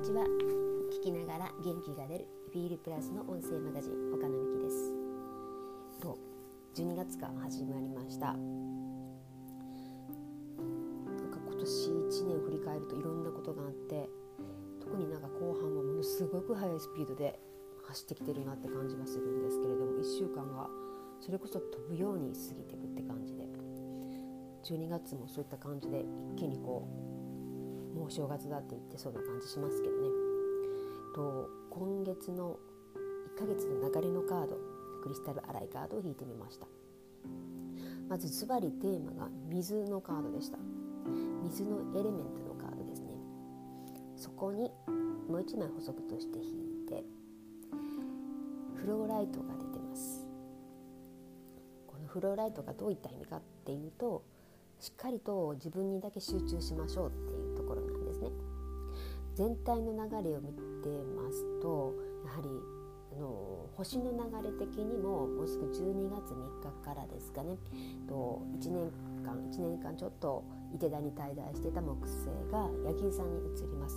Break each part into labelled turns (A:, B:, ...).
A: にちは。聞きながら元気が出るフィールプラスの音声マガジン岡野美希です。と12月が始まりました。なんか今年1年振り返るといろんなことがあって特になんか後半はものすごく速いスピードで走ってきてるなって感じがするんですけれども1週間がそれこそ飛ぶように過ぎてくって感じで12月もそういった感じで一気にこうもう正月だって言ってそうな感じしますけどね。と今月の1ヶ月の流れのカードクリスタルアライカードを引いてみました。まずズバリテーマが水のカードでした。水のエレメントのカードですね。そこにもう一枚補足として引いてフローライトが出てます。このフローライトがどういった意味かっていうとしっかりと自分にだけ集中しましょうっていうころなんですね。全体の流れを見てますとやはりあの星の流れ的にももうすぐ12月3日からですかね。と1年間1年間ちょっと伊手田に滞在してた木星がヤギ座に移ります。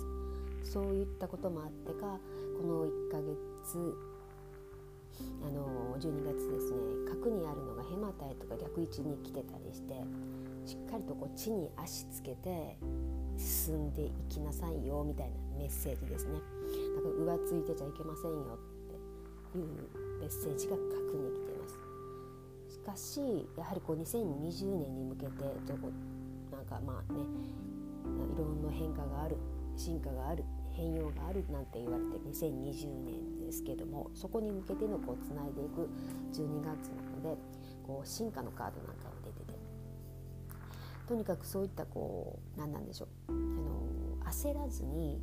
A: そういったこともあってかこの1ヶ月あの12月ですね角にあるのがヘマタイとか逆位置に来てたりしてしっかりとこう地に足つけて進んでいきなさいよみたいなメッセージですね。だから浮ついてちゃいけませんよっていうメッセージが確に来ています。しかしやはりこう2020年に向けてどこなんかまあねいろんな変化がある進化がある変容があるなんて言われて2020年ですけどもそこに向けてのこうつないでいく12月なのでこう進化のカードなんかとにかくそういったこう何なんでしょうあの焦らずに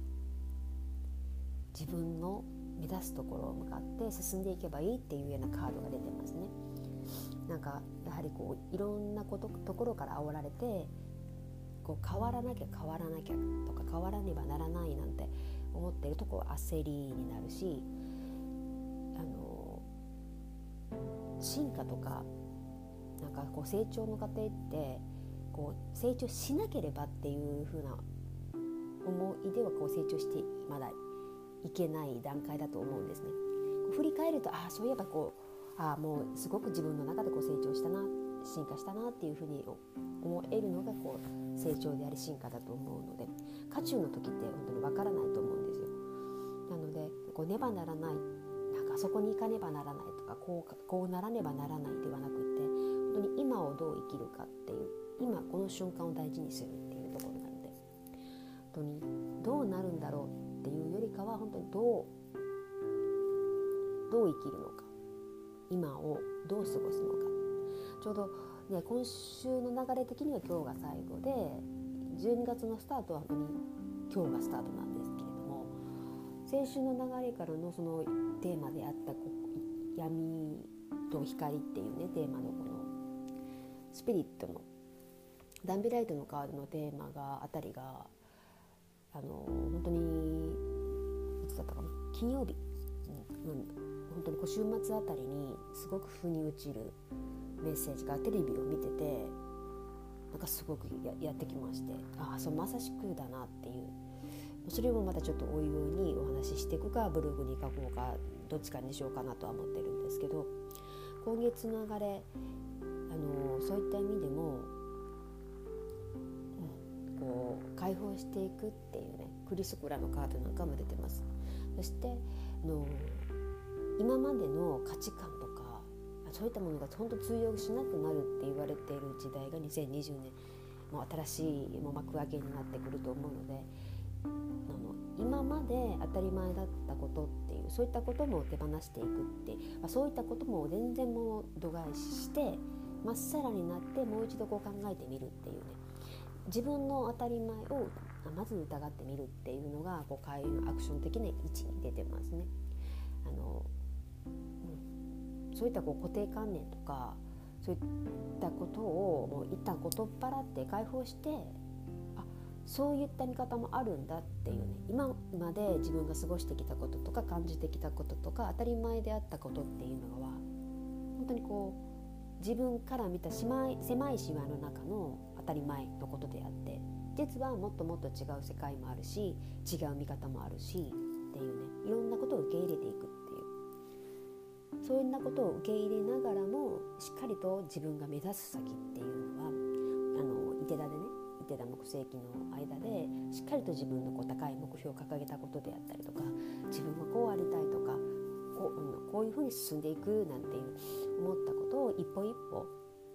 A: 自分の目指すところを向かって進んでいけばいいっていうようなカードが出てますね。なんかやはりこういろんなことところから煽られてこう変わらなきゃ変わらなきゃとか変わらねばならないなんて思ってるとこう焦りになるしあの進化とかなんかこう成長の過程ってこう成長しなければっていう風な思いではこう成長してまだいけない段階だと思うんですね。振り返るとああそういえばこうああもうすごく自分の中でこう成長したな進化したなっていうふうに思えるのがこう成長であり進化だと思うので渦中の時って本当にわからないと思うんですよ。なのでこうねばならないなんかそこに行かねばならないとかこうこうならねばならないではなくて本当に今をどう生きるかっていう今この瞬間を大事にするっていうところなので。本当にどうなるんだろうっていうよりかは本当にどうどう生きるのか。今をどう過ごすのか。ちょうど、ね、今週の流れ的には今日が最後で12月のスタートは本当に今日がスタートなんですけれども先週の流れからのそのテーマであった闇と光っていうねテーマのこのスピリットのダンビライトのカードのテーマがあたりがあの本当にいつだったかな？金曜日、うん、本当に週末あたりにすごく腑に落ちるメッセージがテレビを見ててなんかすごくやってきましてああそうまさしくだなっていう。それもまたちょっとおいおいにお話ししていくかブログに書こうかどっちかにしようかなとは思ってるんですけど今月の流れあのそういった意味でもうんこう解放していくっていうねクリスクラのカードなんかも出てます。そしてあの今までの価値観とかそういったものが本当通用しなくなるって言われている時代が2020年もう新しいもう幕開けになってくると思うのであの今まで当たり前だったことっていうそういったことも手放していくってまあ、そういったことも全然もう度外視してまっさらになってもう一度こう考えてみるっていうね。自分の当たり前をまず疑ってみるっていうのがこう開運アクション的な位置に出てますね。あのうん、そういったこう固定観念とかそういったことをもう一旦こ取っ払って解放してあそういった見方もあるんだっていうね。今まで自分が過ごしてきたこととか感じてきたこととか当たり前であったことっていうのは本当にこう自分から見た狭い狭いシワの中の当たり前のことであって実はもっともっと違う世界もあるし違う見方もあるしっていうねいろんなことを受け入れていくっていう。そういんなことを受け入れながらもしっかりと自分が目指す先っていうのはあの伊手田でね伊手田木星期の間でしっかりと自分のこう高い目標を掲げたことであったりとか自分はこうありたいとかこう,、こういうふうに進んでいくなんていう思ったことを一歩一歩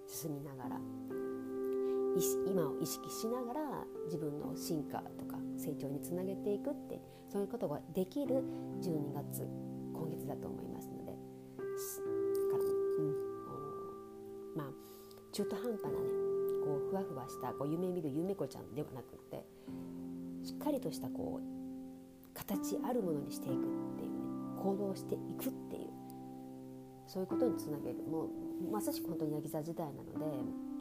A: 進みながら今を意識しながら自分の進化とか成長につなげていくってそういうことができる12月今月だと思いますのでから、うんまあ中途半端なねこうふわふわしたこう夢見る夢子ちゃんではなくってしっかりとしたこう形あるものにしていくっていうね行動していくっていうそういうことにつなげる。もうまさしく本当にヤギ座時代なので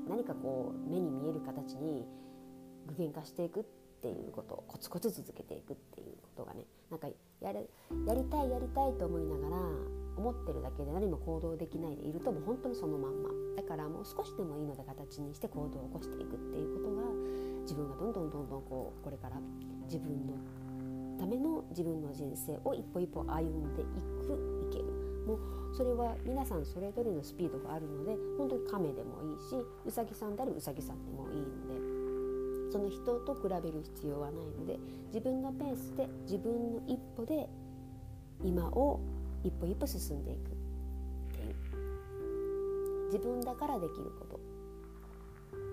A: 何かこう目に見える形に具現化していくっていうことをコツコツ続けていくっていうことがねなんかやるやりたいやりたいと思いながら思ってるだけで何も行動できないでいるともう本当にそのまんま。だからもう少しでもいいので形にして行動を起こしていくっていうことが自分がどんどんどんどんこうこれから自分のための自分の人生を一歩一歩歩んでいくもうそれは皆さんそれぞれのスピードがあるので本当に亀でもいいしうさぎさんであればうさぎさんでもいいのでその人と比べる必要はないので自分のペースで自分の一歩で今を一歩一歩進んでいく。っていう自分だからできること。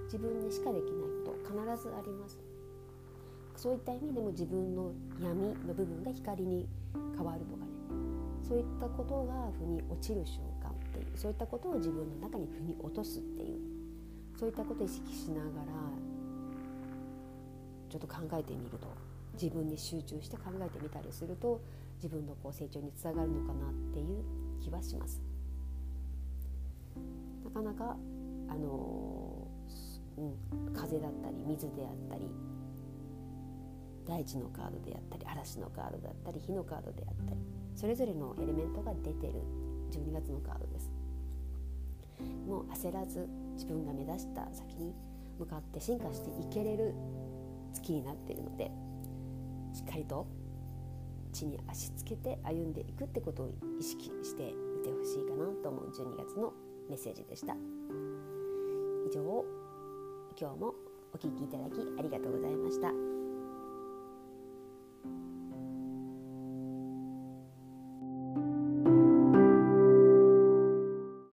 A: 自分にしかできないこと。必ずあります。そういった意味でも自分の闇の部分が光に変わるとかねそういったことが腑に落ちる瞬間っていうそういったことを自分の中に腑に落とすっていうそういったことを意識しながらちょっと考えてみると自分に集中して考えてみたりすると自分のこう成長につながるのかなっていう気はします。なかなかあのうん、風だったり水であったり大地のカードであったり嵐のカードだったり火のカードであったりそれぞれのエレメントが出てる。12月のカードです。もう焦らず自分が目指した先に向かって進化していけれる月になっているのでしっかりと地に足つけて歩んでいくってことを意識してみてほしいかなと思う。12月のメッセージでした。以上今日もお聴きいただきありがとうございました。